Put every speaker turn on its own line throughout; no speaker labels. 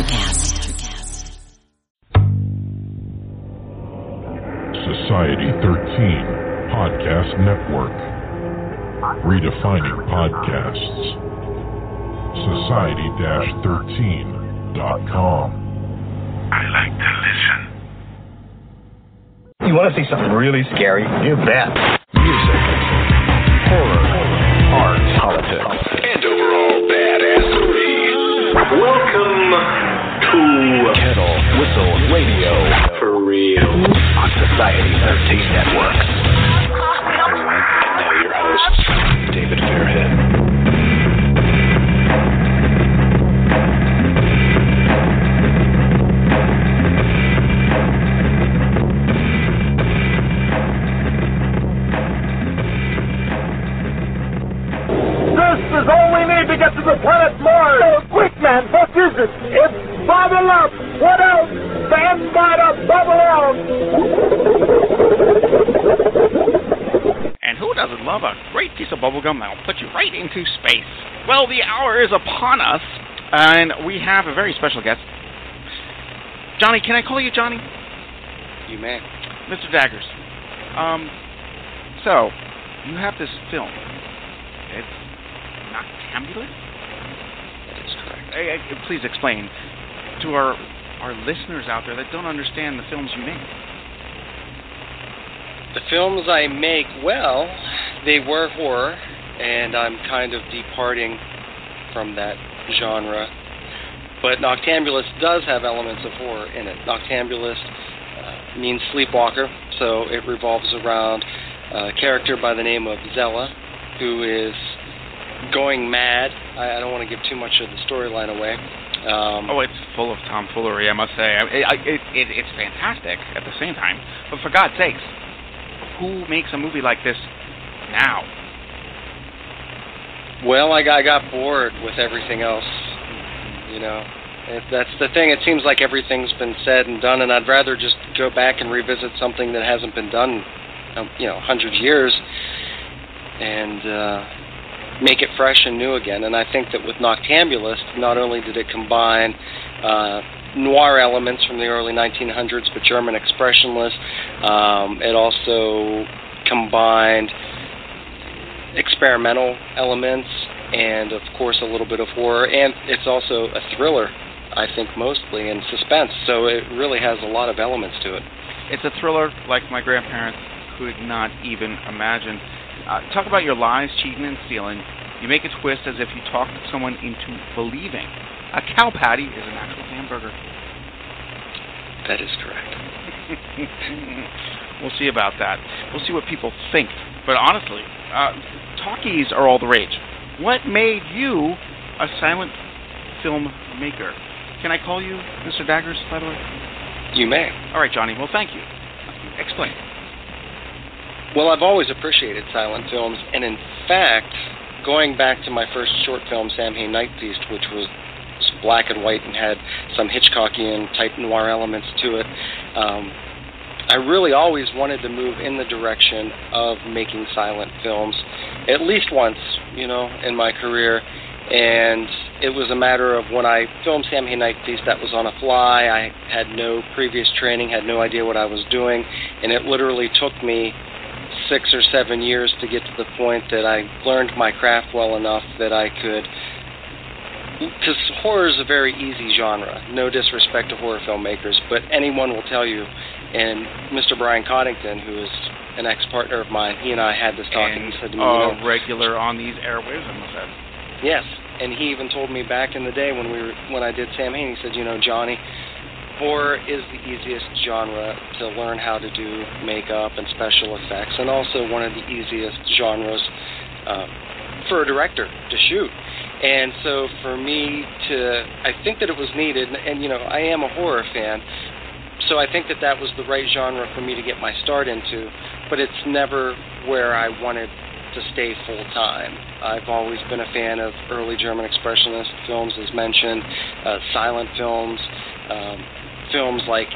Electrocast.
Society 13 Podcast Network. Redefining podcasts. Society-13.com.
I like to listen.
You want to see something really scary? You bet.
Music, horror, art, politics.
And overall badassery. Welcome to
Kettle, whistle, radio.
For Real.
On Society 13 Network.
Now your hosts, David Fairhead.
This is all we need to get to the planet Mars. Oh, quick, man. What is it? It's bubble up. What else? Stand by to bubble out.
And who doesn't love a great piece of bubblegum that'll put you right into space? Well, the hour is upon us, and we have a very special guest. Johnny, can I call you Johnny?
You may.
Mr. Daggers. Um, so, you have this film. It's
Noctambulist?
Eh, eh, please explain to our our listeners out there that don't understand the films you make.
The films I make, well, they were horror, and I'm kind of departing from that genre. But Noctambulist does have elements of horror in it. Noctambulist uh, means sleepwalker, so it revolves around a character by the name of Zella, who is going mad. I, I don't want to give too much of the storyline away. Um,
Oh, it's full of tomfoolery, I must say. I, I, it, it, it's fantastic at the same time. But for God's sakes, who makes a movie like this now?
Well, I got, I got bored with everything else. You know, it, that's the thing. It seems like everything's been said and done, and I'd rather just go back and revisit something that hasn't been done, um, you know, hundred years, and uh, make it fresh and new again. And I think that with Noctambulist, not only did it combine uh, noir elements from the early 1900s, but German expressionist, um, it also combined experimental elements and of course a little bit of horror and it's also a thriller I think mostly and suspense so it really has a lot of elements to it
It's a thriller like my grandparents could not even imagine. Uh, talk about your lies, cheating, and stealing. You make a twist as if you talked someone into believing a cow patty is an actual hamburger.
that is correct
we'll see about that. We'll see what people think. But honestly, uh, talkies are all the rage. What made you a silent film maker? Can I call you Mr. Daggers, by the way?
you may
All right, Johnny. Well, thank you. Explain.
Well, I've always appreciated silent films, and in fact, going back to my first short film, Samhain Night Feast, which was black and white and had some Hitchcockian type noir elements to it, um, I really always wanted to move in the direction of making silent films, at least once, you know, in my career. And it was a matter of when I filmed Samhain Night Feast, that was on a fly. I had no previous training, had no idea what I was doing, and it literally took me six or seven years to get to the point that I learned my craft well enough that I could. Because horror is a very easy genre. No disrespect to horror filmmakers, but anyone will tell you. And Mr. Brian Coddington, who is an ex-partner of mine, he and I had this talk, and,
and
he said to me, you know,
uh, regular on these airwaves, I must add.
Yes, and he even told me back in the day when we were when I did Samhain, he said, you know, Johnny, horror is the easiest genre to learn how to do makeup and special effects, and also one of the easiest genres um, for a director to shoot. And so for me to, I think that it was needed, and, and you know, I am a horror fan, so I think that that was the right genre for me to get my start into. But it's never where I wanted to stay full time. I've always been a fan of early German expressionist films, as mentioned, uh, silent films, um, films like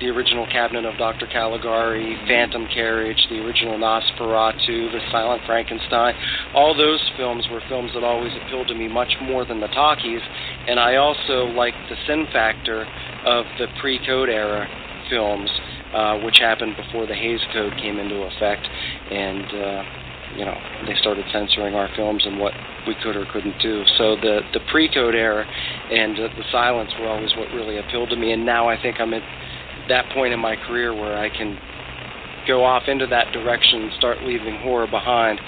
the original Cabinet of Dr. Caligari, Phantom Carriage, the original Nosferatu, The Silent Frankenstein. All those films were films that always appealed to me much more than the talkies, and I also like the sin factor of the pre-code era films, uh, which happened before the Hays Code came into effect, and uh, you know they started censoring our films and what we could or couldn't do. So the the pre-code era and uh, the silence were always what really appealed to me, and now I think I'm at that point in my career where I can go off into that direction and start leaving horror behind.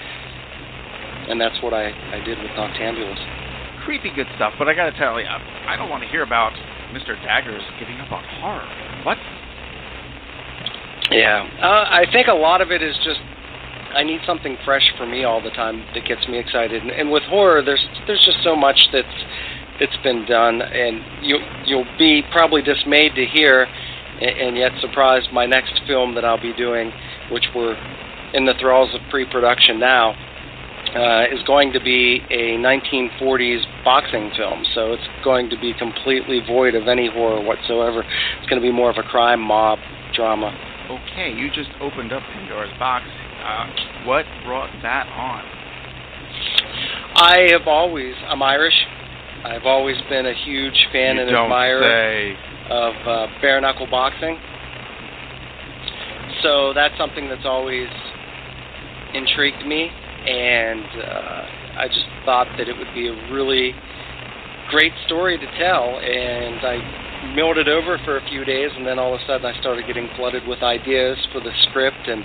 And that's what I, I did with Noctambulist.
Creepy good stuff, but I gotta tell you, I don't want to hear about Mr. Daggers giving up on horror. What?
Yeah, uh, I think a lot of it is just I need something fresh for me all the time that gets me excited. And, and with horror, there's there's just so much that's that's been done, and you you'll be probably dismayed to hear, and, and yet surprised. My next film that I'll be doing, which we're in the thralls of pre-production now, uh, is going to be a 1940s boxing film. So it's going to be completely void of any horror whatsoever. It's going to be more of a crime mob drama.
Okay, you just opened up Pandora's box. Uh, what brought that on?
I have always, I'm Irish. I've always been a huge fan
you
and admirer
say.
of uh, bare knuckle boxing. So that's something that's always intrigued me, and uh, I just thought that it would be a really great story to tell. And I milled it over for a few days, and then all of a sudden I started getting flooded with ideas for the script. And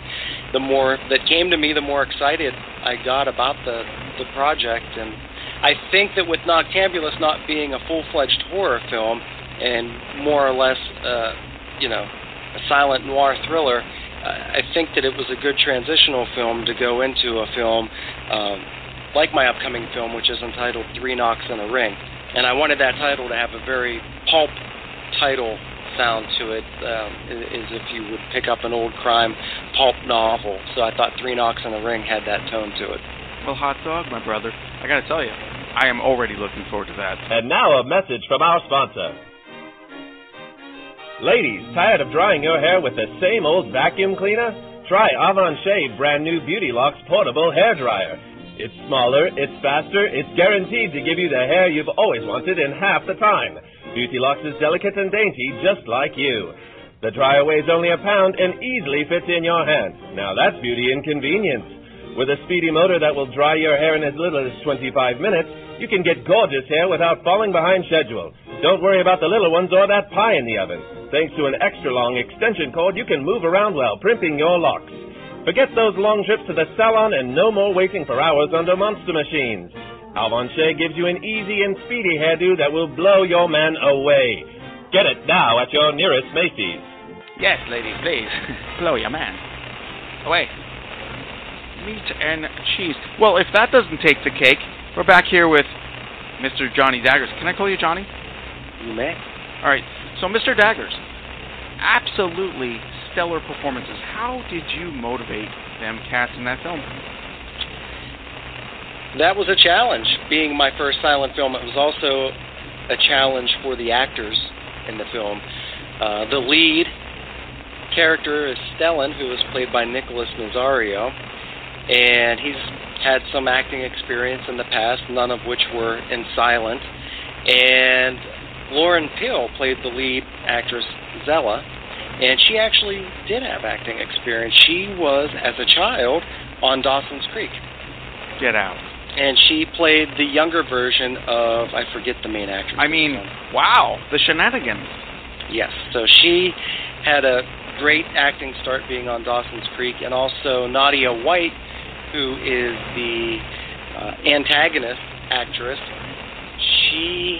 the more that came to me, the more excited I got about the the project. And I think that with Noctambulist not being a full-fledged horror film and more or less, uh, you know, a silent noir thriller, I think that it was a good transitional film to go into a film um, like my upcoming film, which is entitled Three Knocks and a Ring. And I wanted that title to have a very pulp title sound to it, um, as if you would pick up an old crime pulp novel. So I thought Three Knocks and the Ring had that tone to it.
Well, hot dog, my brother. I gotta tell you, I am already looking forward to that.
And now a message from our sponsor. Ladies, tired of drying your hair with the same old vacuum cleaner? Try Avon Shave brand new Beauty Locks portable hair dryer. It's smaller, it's faster, it's guaranteed to give you the hair you've always wanted in half the time. Beauty Locks is delicate and dainty, just like you. The dryer weighs only a pound and easily fits in your hand. Now that's beauty and convenience. With a speedy motor that will dry your hair in as little as 25 minutes, you can get gorgeous hair without falling behind schedule. Don't worry about the little ones or that pie in the oven. Thanks to an extra long extension cord, you can move around while primping your locks. Forget those long trips to the salon and no more waiting for hours under monster machines. Alvanche gives you an easy and speedy hairdo that will blow your man away. Get it now at your nearest Macy's.
Yes, ladies, please. Blow your man. Away. Meat and cheese. Well, if that doesn't take the cake, we're back here with Mr. Johnny Daggers. Can I call you Johnny?
You may.
All right. So, Mr. Daggers, absolutely stellar performances. How did you motivate them cats in that film?
That was a challenge. Being my first silent film, it was also a challenge for the actors in the film. Uh, the lead character is Stellan, who was played by Nicholas Nazario, and he's had some acting experience in the past, none of which were in silent. And Lauren Pill played the lead actress Zella, and she actually did have acting experience. She was, as a child, on Dawson's Creek.
Get out.
And she played the younger version of, I forget the main actress.
I mean, wow, the shenanigans.
Yes, so she had a great acting start being on Dawson's Creek, and also Nadia White, who is the uh, antagonist actress. She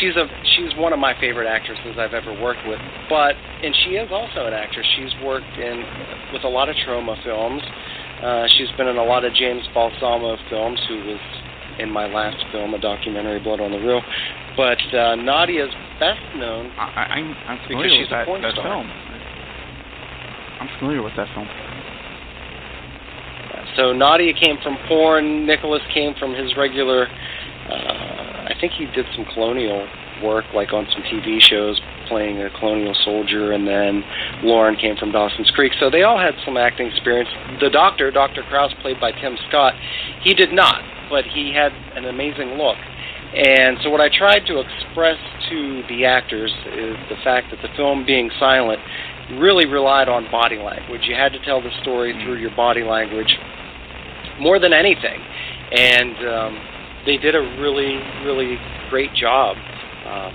she's a she's one of my favorite actresses I've ever worked with. But and she is also an actress. She's worked in with a lot of Troma films. Uh, she's been in a lot of James Balsamo films. Who was in my last film, a documentary, Blood on the Reel. But uh, Nadia's best known.
I, I'm, I'm
Because
familiar
she's
with
a
that,
porn
that
star.
film. I'm familiar with that film.
So Nadia came from porn. Nicholas came from his regular. Uh, I think he did some colonial work, like on some TV shows, playing a colonial soldier. And then Lauren came from Dawson's Creek. So they all had some acting experience. The doctor, Dr. Krause, played by Tim Scott, he did not, but he had an amazing look. And so, what I tried to express to the actors is the fact that the film being silent really relied on body language. You had to tell the story through your body language more than anything. And um, they did a really, really great job. Um,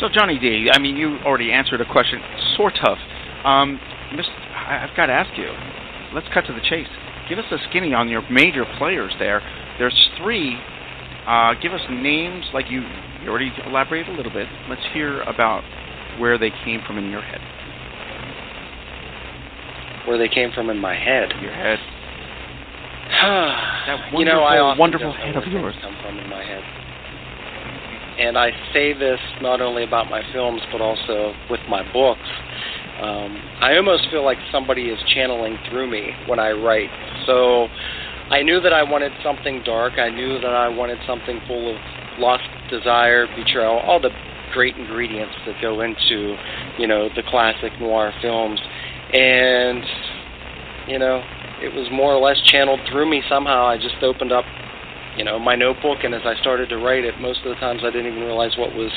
So Johnny D, I mean, you already answered a question, sort of. Um, Mr. I've got to ask you. Let's cut to the chase. Give us a skinny on your major players there. There's three. Uh, give us names, like you, you already elaborated a little bit. Let's hear about where they came from in your head.
where they came from in my head.
Your head.
that
wonderful,
you know, I
wonderful head of yours.
come from in my head. And I say this not only about my films, but also with my books. Um, I almost feel like somebody is channeling through me when I write. So I knew that I wanted something dark. I knew that I wanted something full of lost desire, betrayal, all the great ingredients that go into, you know, the classic noir films. And, you know, it was more or less channeled through me somehow. I just opened up, you know, my notebook, and as I started to write it, most of the times I didn't even realize what was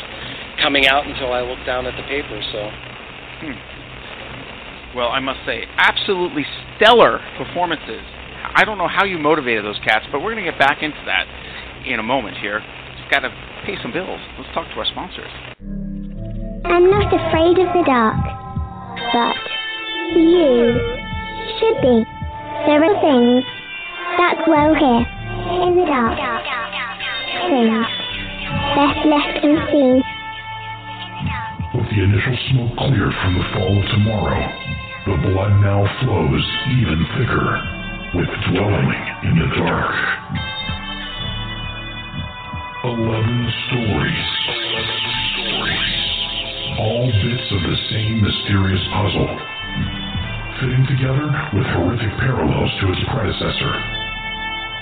coming out until I looked down at the paper. So, hmm.
Well, I must say, absolutely stellar performances. I don't know how you motivated those cats, but we're going to get back into that in a moment here. Just got to pay some bills. Let's talk to our sponsors.
I'm not afraid of the dark, but you should be. There are things that dwell here in the dark. Things best left unseen.
With the initial smoke cleared from the fall of tomorrow, the blood now flows even thicker with dwelling in the dark. Eleven stories. All bits of the same mysterious puzzle, fitting together with horrific parallels to its predecessor.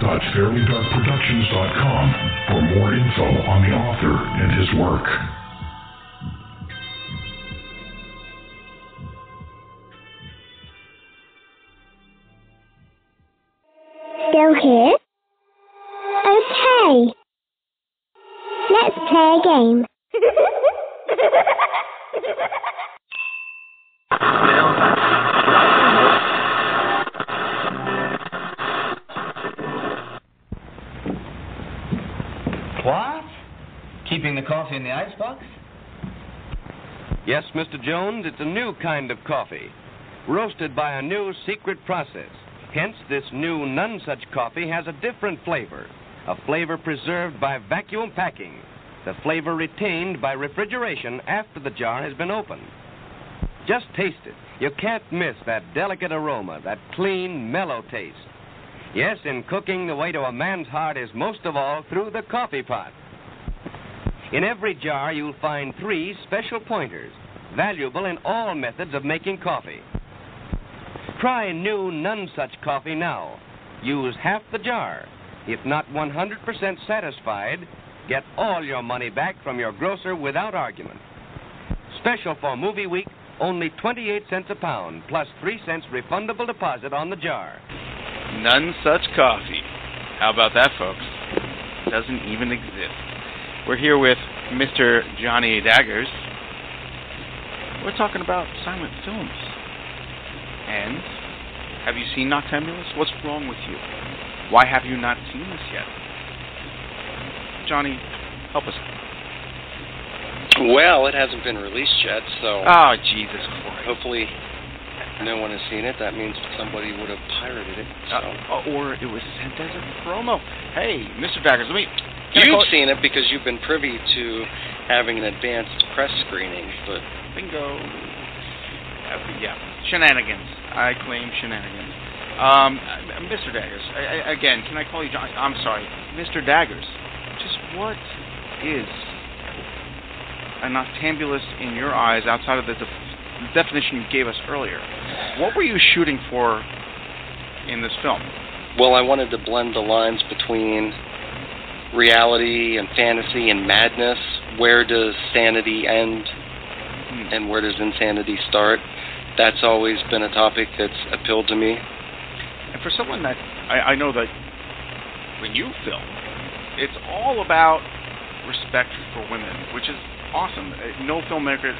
www.fairlydarkproductions.com for more info on the author and his work.
Still here? Okay. Let's play a game.
the coffee in the icebox?
Yes, Mr. Jones, it's a new kind of coffee, roasted by a new secret process. Hence, this new none such coffee has a different flavor, a flavor preserved by vacuum packing, the flavor retained by refrigeration after the jar has been opened. Just taste it. You can't miss that delicate aroma, that clean, mellow taste. Yes, in cooking, the way to a man's heart is most of all through the coffee pot. In every jar, you'll find three special pointers, valuable in all methods of making coffee. Try new none such coffee now. Use half the jar. If not 100% satisfied, get all your money back from your grocer without argument. Special for movie week, only 28 cents a pound, plus 3 cents refundable deposit on the jar.
None such coffee. How about that, folks? Doesn't even exist. We're here with Mr. Johnny Daggers. We're talking about silent films. And have you seen Noctambulist? What's wrong with you? Why have you not seen this yet? Johnny, help us.
well, it hasn't been released yet, so
Oh, Jesus Christ.
hopefully no one has seen it. That means somebody would have pirated it. So.
Uh, or it was sent as a promo. Hey, Mr. Daggers, let me.
You've seen it because you've been privy to having an advanced press screening, but
Bingo. Uh, yeah, shenanigans. I claim shenanigans. Um, uh, Mr. Daggers, I, I, again, can I call you John? I'm sorry, Mr. Daggers. Just what is a noctambulist in your eyes outside of the, def- the definition you gave us earlier? What were you shooting for in this film?
Well, I wanted to blend the lines between reality and fantasy and madness. Where does sanity end
Hmm.
and where does insanity start? That's always been a topic that's appealed to me.
And for someone that I, I know that when you film, it's all about respect for women, which is awesome. Uh, No filmmaker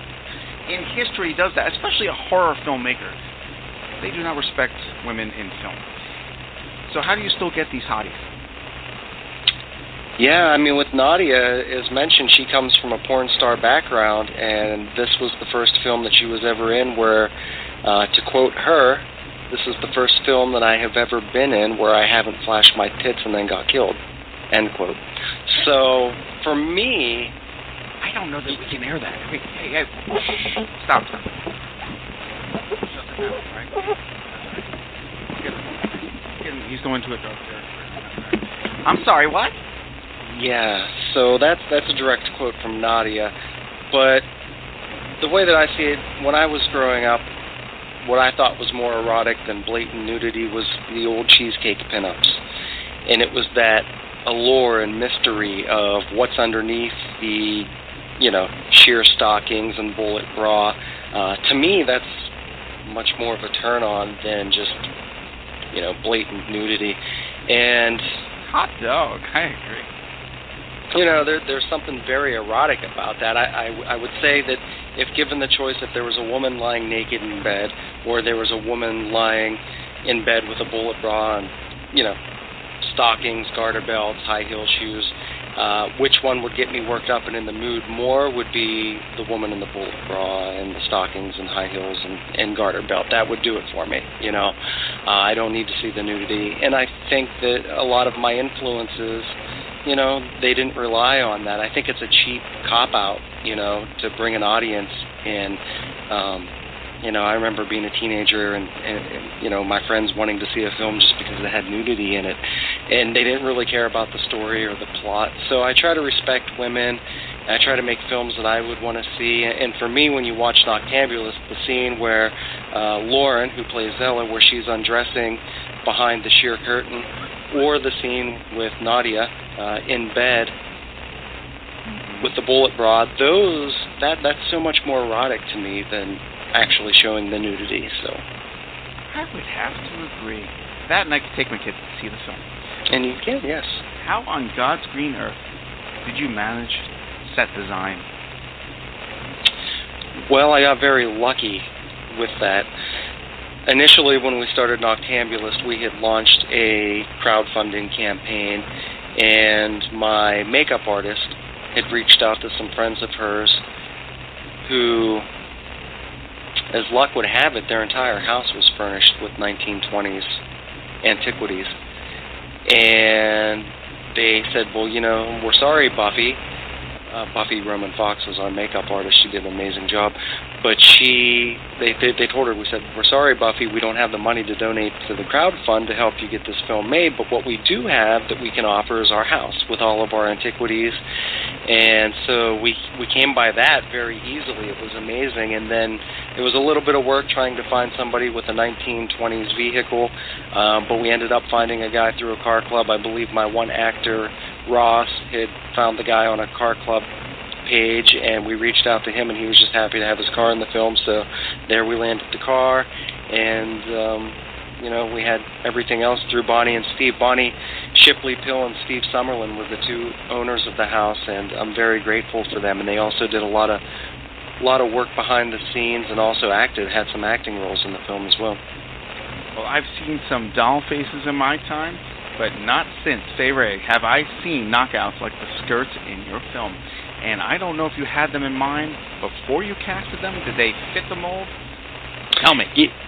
in history does that, especially a horror filmmaker. They do not respect women in film. So how do you still get these hotties?
Yeah, I mean, with Nadia, as mentioned, she comes from a porn star background, and this was the first film that she was ever in where, uh, to quote her, this is the first film that I have ever been in where I haven't flashed my tits and then got killed. End quote. So, for me,
I don't know that we can air that. Hey, hey, hey. Stop. Him. He's going to a territory. I'm sorry, what?
Yeah, so that's that's a direct quote from Nadia. But the way that I see it, when I was growing up, what I thought was more erotic than blatant nudity was the old cheesecake pinups, and it was that allure and mystery of what's underneath the, you know, sheer stockings and bullet bra. Uh, to me, that's much more of a turn on than just, you know, blatant nudity. And
Hot dog. I agree.
You know, there, there's something very erotic about that. I, I, I would say that if given the choice, if there was a woman lying naked in bed, or there was a woman lying in bed with a bullet bra and, you know, stockings, garter belts, high heel shoes, uh, which one would get me worked up and in the mood more would be the woman in the bullet bra and the stockings and high heels and, and garter belt. That would do it for me, you know. Uh, I don't need to see the nudity. And I think that a lot of my influences you know, they didn't rely on that. I think it's a cheap cop out, you know, to bring an audience in. Um, you know, I remember being a teenager and, and, and you know my friends wanting to see a film just because it had nudity in it, and they didn't really care about the story or the plot. So I try to respect women. I try to make films that I would want to see. And for me, when you watch Noctambulist, the scene where uh, Lauren, who plays Zella, where she's undressing behind the sheer curtain, or the scene with Nadia uh, in bed with the bullet bra, those that that's so much more erotic to me than actually showing the nudity. So,
I would have to agree. That and I could take my kids to see the film.
and you can, yes.
How on God's green earth did you manage set design?
Well, I got very lucky with that. Initially, when we started Noctambulist, we had launched a crowdfunding campaign, and my makeup artist had reached out to some friends of hers who, as luck would have it, their entire house was furnished with 1920s antiquities. And they said, Well, you know, we're sorry, Buffy. Uh, Buffy Roman Fox was our makeup artist. She did an amazing job. But she, they, they, they told her, we said, we're sorry, Buffy, we don't have the money to donate to the crowd fund to help you get this film made. But what we do have that we can offer is our house with all of our antiquities. And so we we came by that very easily. It was amazing. And then it was a little bit of work trying to find somebody with a 1920s vehicle. Um, but we ended up finding a guy through a car club. I believe my one actor Ross had found the guy on a car club page, and we reached out to him, and he was just happy to have his car in the film. So there we landed the car, and um, you know we had everything else through Bonnie and Steve. Bonnie Shipley Pill and Steve Summerlin were the two owners of the house, and I'm very grateful for them. And they also did a lot of a lot of work behind the scenes, and also acted had some acting roles in the film as well.
Well, I've seen some doll faces in my time, but not since Fay Wray have I seen knockouts like the skirts in your film. And I don't know if you had them in mind before you casted them. Did they fit the mold? Tell me.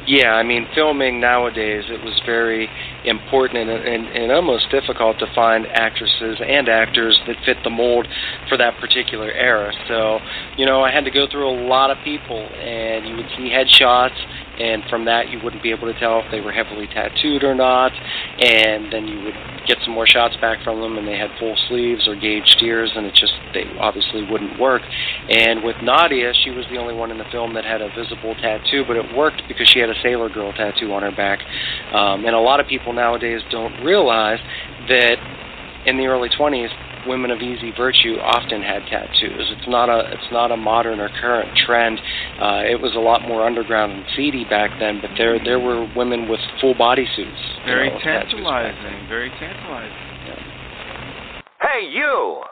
Yeah, I mean, filming nowadays, it was very important and, and, and almost difficult to find actresses and actors that fit the mold for that particular era. So, you know, I had to go through a lot of people, and you would see headshots, and from that you wouldn't be able to tell if they were heavily tattooed or not. And then you would get some more shots back from them, and they had full sleeves or gauged ears, and it just they obviously wouldn't work. And with Nadia, she was the only one in the film that had a visible tattoo, but it worked because she had a Sailor Girl tattoo on her back. Um, and a lot of people nowadays don't realize that in the early 20s, women of easy virtue often had tattoos. It's not a it's not a modern or current trend. Uh, it was a lot more underground and seedy back then, but there there were women with full body suits. you
Very
know, with tattoos back then.
tantalizing. Very tantalizing.
Hey, you!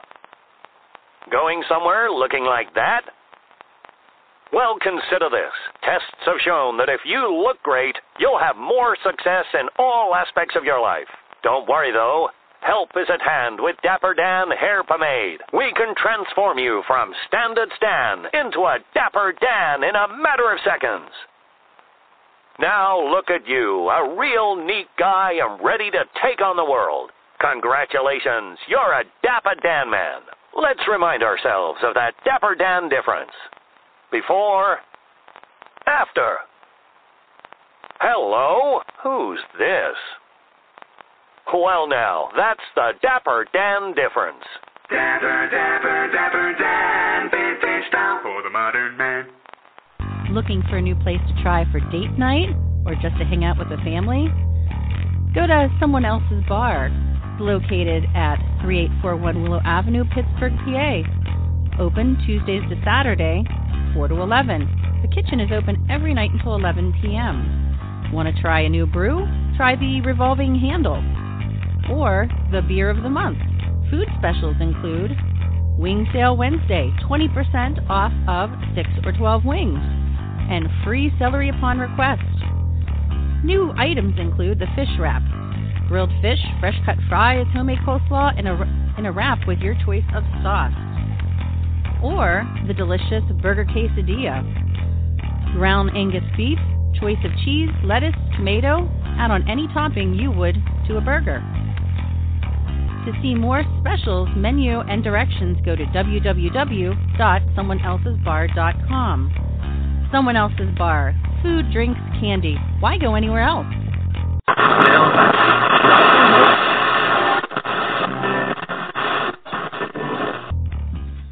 Going somewhere looking like that? Well, consider this. Tests have shown that if you look great, you'll have more success in all aspects of your life. Don't worry, though. Help is at hand with Dapper Dan Hair Pomade. We can transform you from Standard Stan into a Dapper Dan in a matter of seconds. Now look at you, a real neat guy and ready to take on the world. Congratulations, you're a Dapper Dan man. Let's remind ourselves of that Dapper Dan difference. Before, after. Hello, who's this? Well, now, that's the Dapper Dan difference.
Dapper, dapper, dapper Dan, vintage style for the modern man.
Looking for a new place to try for date night or just to hang out with the family? Go to Someone Else's Bar, located at 3841 Willow Avenue, Pittsburgh, PA. Open Tuesdays to Saturday, 4 to 11. The kitchen is open every night until 11 p.m. Want to try a new brew? Try the revolving handle or the beer of the month. Food specials include Wing Sale Wednesday, 20% off of 6 or 12 wings, and free celery upon request. New items include the fish wrap, grilled fish, fresh cut fries, homemade coleslaw, and a, in a wrap with your choice of sauce. Or the delicious burger quesadilla, ground Angus beef, choice of cheese, lettuce, tomato, add on any topping you would to a burger. To see more specials, menu, and directions, go to www.someoneelsesbar.com. Someone Else's Bar. Food, drinks, candy. Why go anywhere else?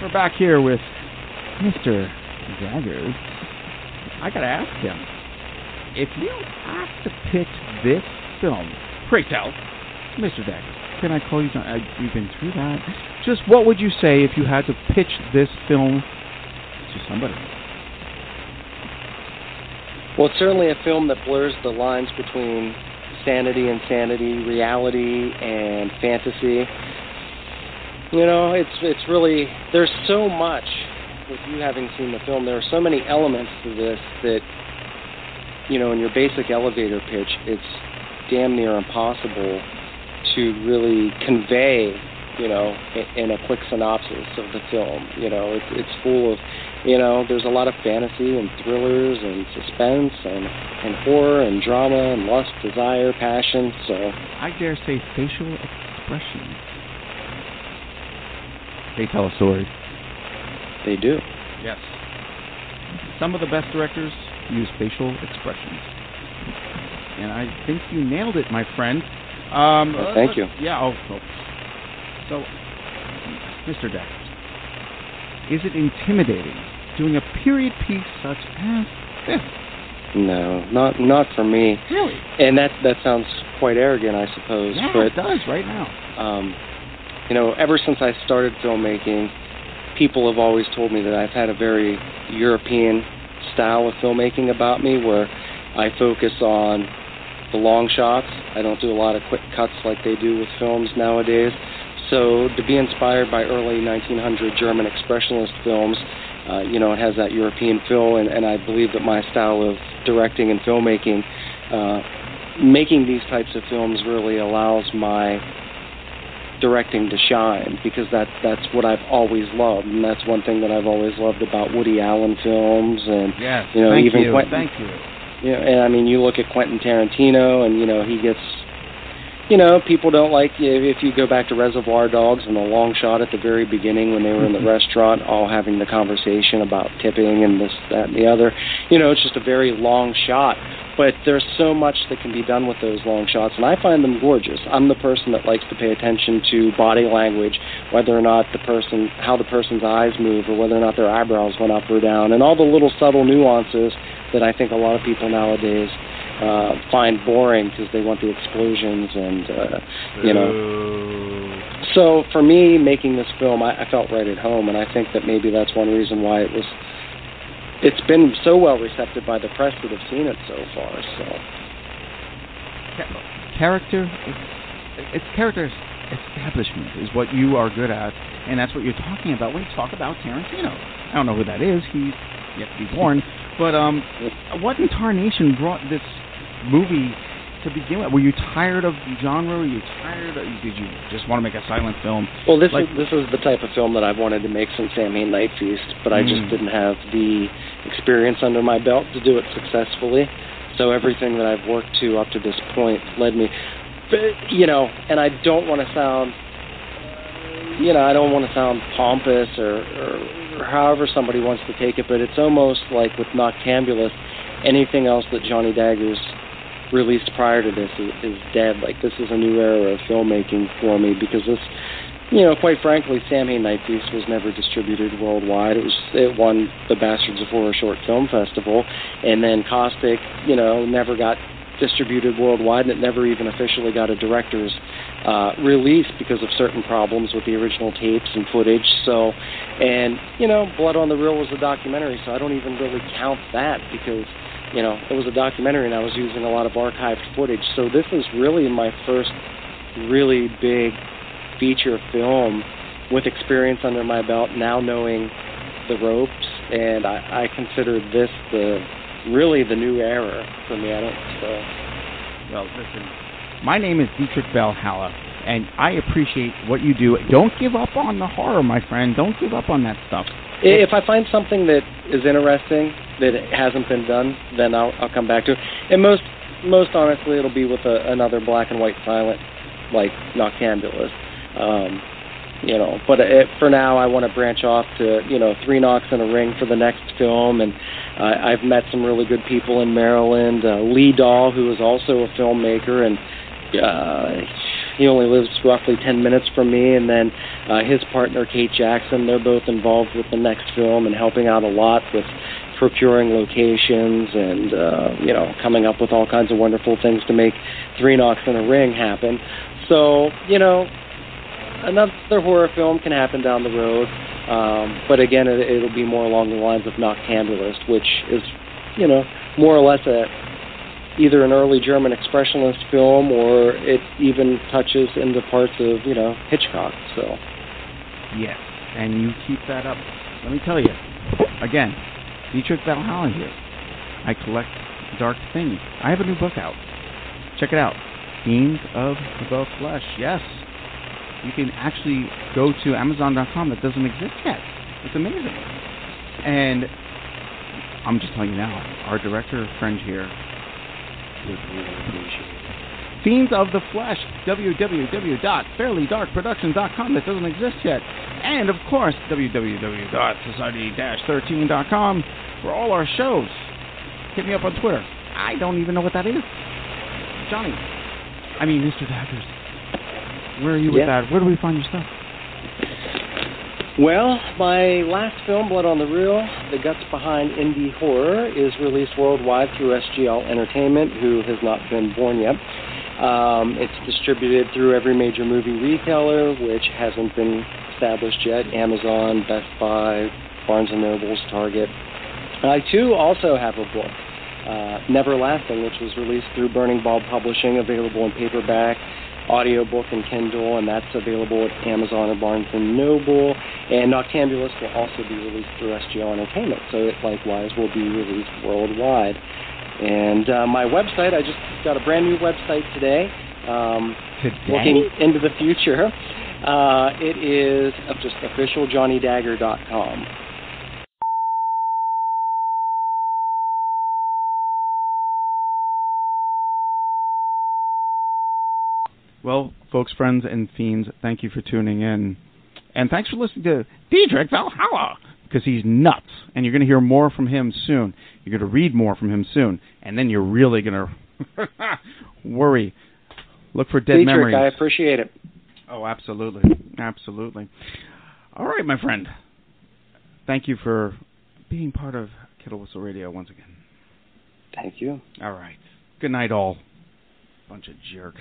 We're back here with Mr. Daggers. I gotta ask him if you had to pitch this film, pray tell, Mr. Daggers. Can I call you? something? I, we've been through that. Just what would you say if you had to pitch this film to somebody?
Well, it's certainly a film that blurs the lines between sanity and sanity, reality and fantasy. You know, it's it's really there's so much with you having seen the film. There are so many elements to this that you know, in your basic elevator pitch, it's damn near impossible to really convey, you know, in, in a quick synopsis of the film. You know, it's it's full of, you know, there's a lot of fantasy and thrillers and suspense and and horror and drama and lust, desire, passion. So
I dare say facial expressions. They tell a story.
they do.
Yes. Some of the best directors use facial expressions. And I think you nailed it, my friend. Um,
Well, thank you.
Yeah, oh, oh. So, Mr. Deckers, is it intimidating doing a period piece such as this?
No, not not for me.
Really?
And that that sounds quite arrogant, I suppose.
Yeah,
but
it does right now.
um, you know, ever since I started filmmaking, people have always told me that I've had a very European style of filmmaking about me, where I focus on the long shots. I don't do a lot of quick cuts like they do with films nowadays. So to be inspired by early 1900 German expressionist films, uh, you know, it has that European feel, and, and I believe that my style of directing and filmmaking, uh, making these types of films really allows my directing to shine because that that's what I've always loved, and that's one thing that I've always loved about Woody Allen films, and
Yes.
you know
thank
even
you.
Quentin.
Thank you.
Yeah, and I mean, you look at Quentin Tarantino, and you know he gets, you know, people don't like if you go back to Reservoir Dogs and the long shot at the very beginning when they were in the mm-hmm. restaurant, all having the conversation about tipping and this, that, and the other. You know, it's just a very long shot. But there's so much that can be done with those long shots, and I find them gorgeous. I'm the person that likes to pay attention to body language, whether or not the person, how the person's eyes move, or whether or not their eyebrows went up or down, and all the little subtle nuances that I think a lot of people nowadays uh, find boring because they want the explosions and uh, you know. So for me, making this film, I, I felt right at home, and I think that maybe that's one reason why it was. It's been so well received by the press that have seen it so far. So
character, it's, it's character establishment is what you are good at, and that's what you're talking about when you talk about Tarantino. I don't know who that is. He's yet to be born. But um, what in tarnation brought this movie to begin with? Were you tired of the genre? Were you tired? Of, did you just want to make a silent film?
Well, this
like,
is this is the type of film that I've wanted to make since Samhain Night Feast, but I just
Mm.
didn't have the experience under my belt to do it successfully. So everything that I've worked to up to this point led me, you know, and I don't want to sound, you know, I don't want to sound pompous or, or, however somebody wants to take it, but it's almost like with Noctambulist, anything else that Johnny Daggers released prior to this is, is dead. Like this is a new era of filmmaking for me because this, you know, quite frankly, Samhain Night Feast was never distributed worldwide. It was it won the Bastards of Horror Short Film Festival, and then Caustic, you know, never got distributed worldwide, and it never even officially got a director's uh, release because of certain problems with the original tapes and footage. So, and you know, Blood on the Reel was a documentary, so I don't even really count that because you know it was a documentary, and I was using a lot of archived footage. So this is really my first really big feature film with experience under my belt. Now knowing the ropes, and I, I consider this the really the new era for me. I don't so.
Well, listen, my name is Dietrich Valhalla, and I appreciate what you do. Don't give up on the horror, my friend. Don't give up on that stuff.
If I find something that is interesting that hasn't been done, then I'll, I'll come back to it. And most most honestly, it'll be with a, another black and white silent like Noctambulist. Um, you know, but it, for now, I want to branch off to you know three knocks in a ring for the next film, and uh, I've met some really good people in Maryland. Uh, Lee Dahl, who is also a filmmaker, and uh, he only lives roughly 10 minutes from me, and then uh, his partner Kate Jackson. They're both involved with the next film and helping out a lot with procuring locations and uh, you know coming up with all kinds of wonderful things to make Three Knocks in a Ring happen. So you know, another horror film can happen down the road, um, but again, it, it'll be more along the lines of Noctambulist, which is you know more or less a either an early German expressionist film or it even touches into parts of you know Hitchcock. So
Yes, and you keep that up. Let me tell you, again, Dietrich Valhalla here. I collect dark things. I have a new book out. Check it out. Fiends of the Flesh. Yes. You can actually go to Amazon.com. That doesn't exist yet. It's amazing. And I'm just telling you now, our director friend here would really appreciate it. Fiends of the Flesh, www.fairlydarkproductions.com. That doesn't exist yet. And of course, www.society-13.com for all our shows. Hit me up on Twitter. I don't even know what that is. Johnny. I mean, Mr. Daggers. Where are you with that? Where do we find your stuff?
Well, my last film, Blood on the Reel, The Guts Behind Indie Horror, is released worldwide through SGL Entertainment, who has not been born yet. Um, it's distributed through every major movie retailer, which hasn't been established yet Amazon, Best Buy, Barnes & Nobles, Target. I, too, also have a book, uh, Neverlasting, which was released through Burning Bulb Publishing, available in paperback, audiobook and Kindle, and that's available at Amazon or Barnes & Noble. And Noctambulist will also be released through SGL Entertainment, so it likewise will be released worldwide. And uh, my website, I just got a brand new website today. Um,
Today?
Looking into the future, uh, it is just officialjohnny.dagger.com.
Well, folks, friends, and fiends, thank you for tuning in. And thanks for listening to Diedrich Valhalla, because he's nuts. And you're going to hear more from him soon. You're going to read more from him soon. And then you're really going to worry. Look for dead
Diedrich,
memories.
I appreciate it.
Oh, absolutely. Absolutely. All right, my friend. Thank you for being part of Kettle Whistle Radio once again.
Thank you.
All right. Good night, all. Bunch of jerks.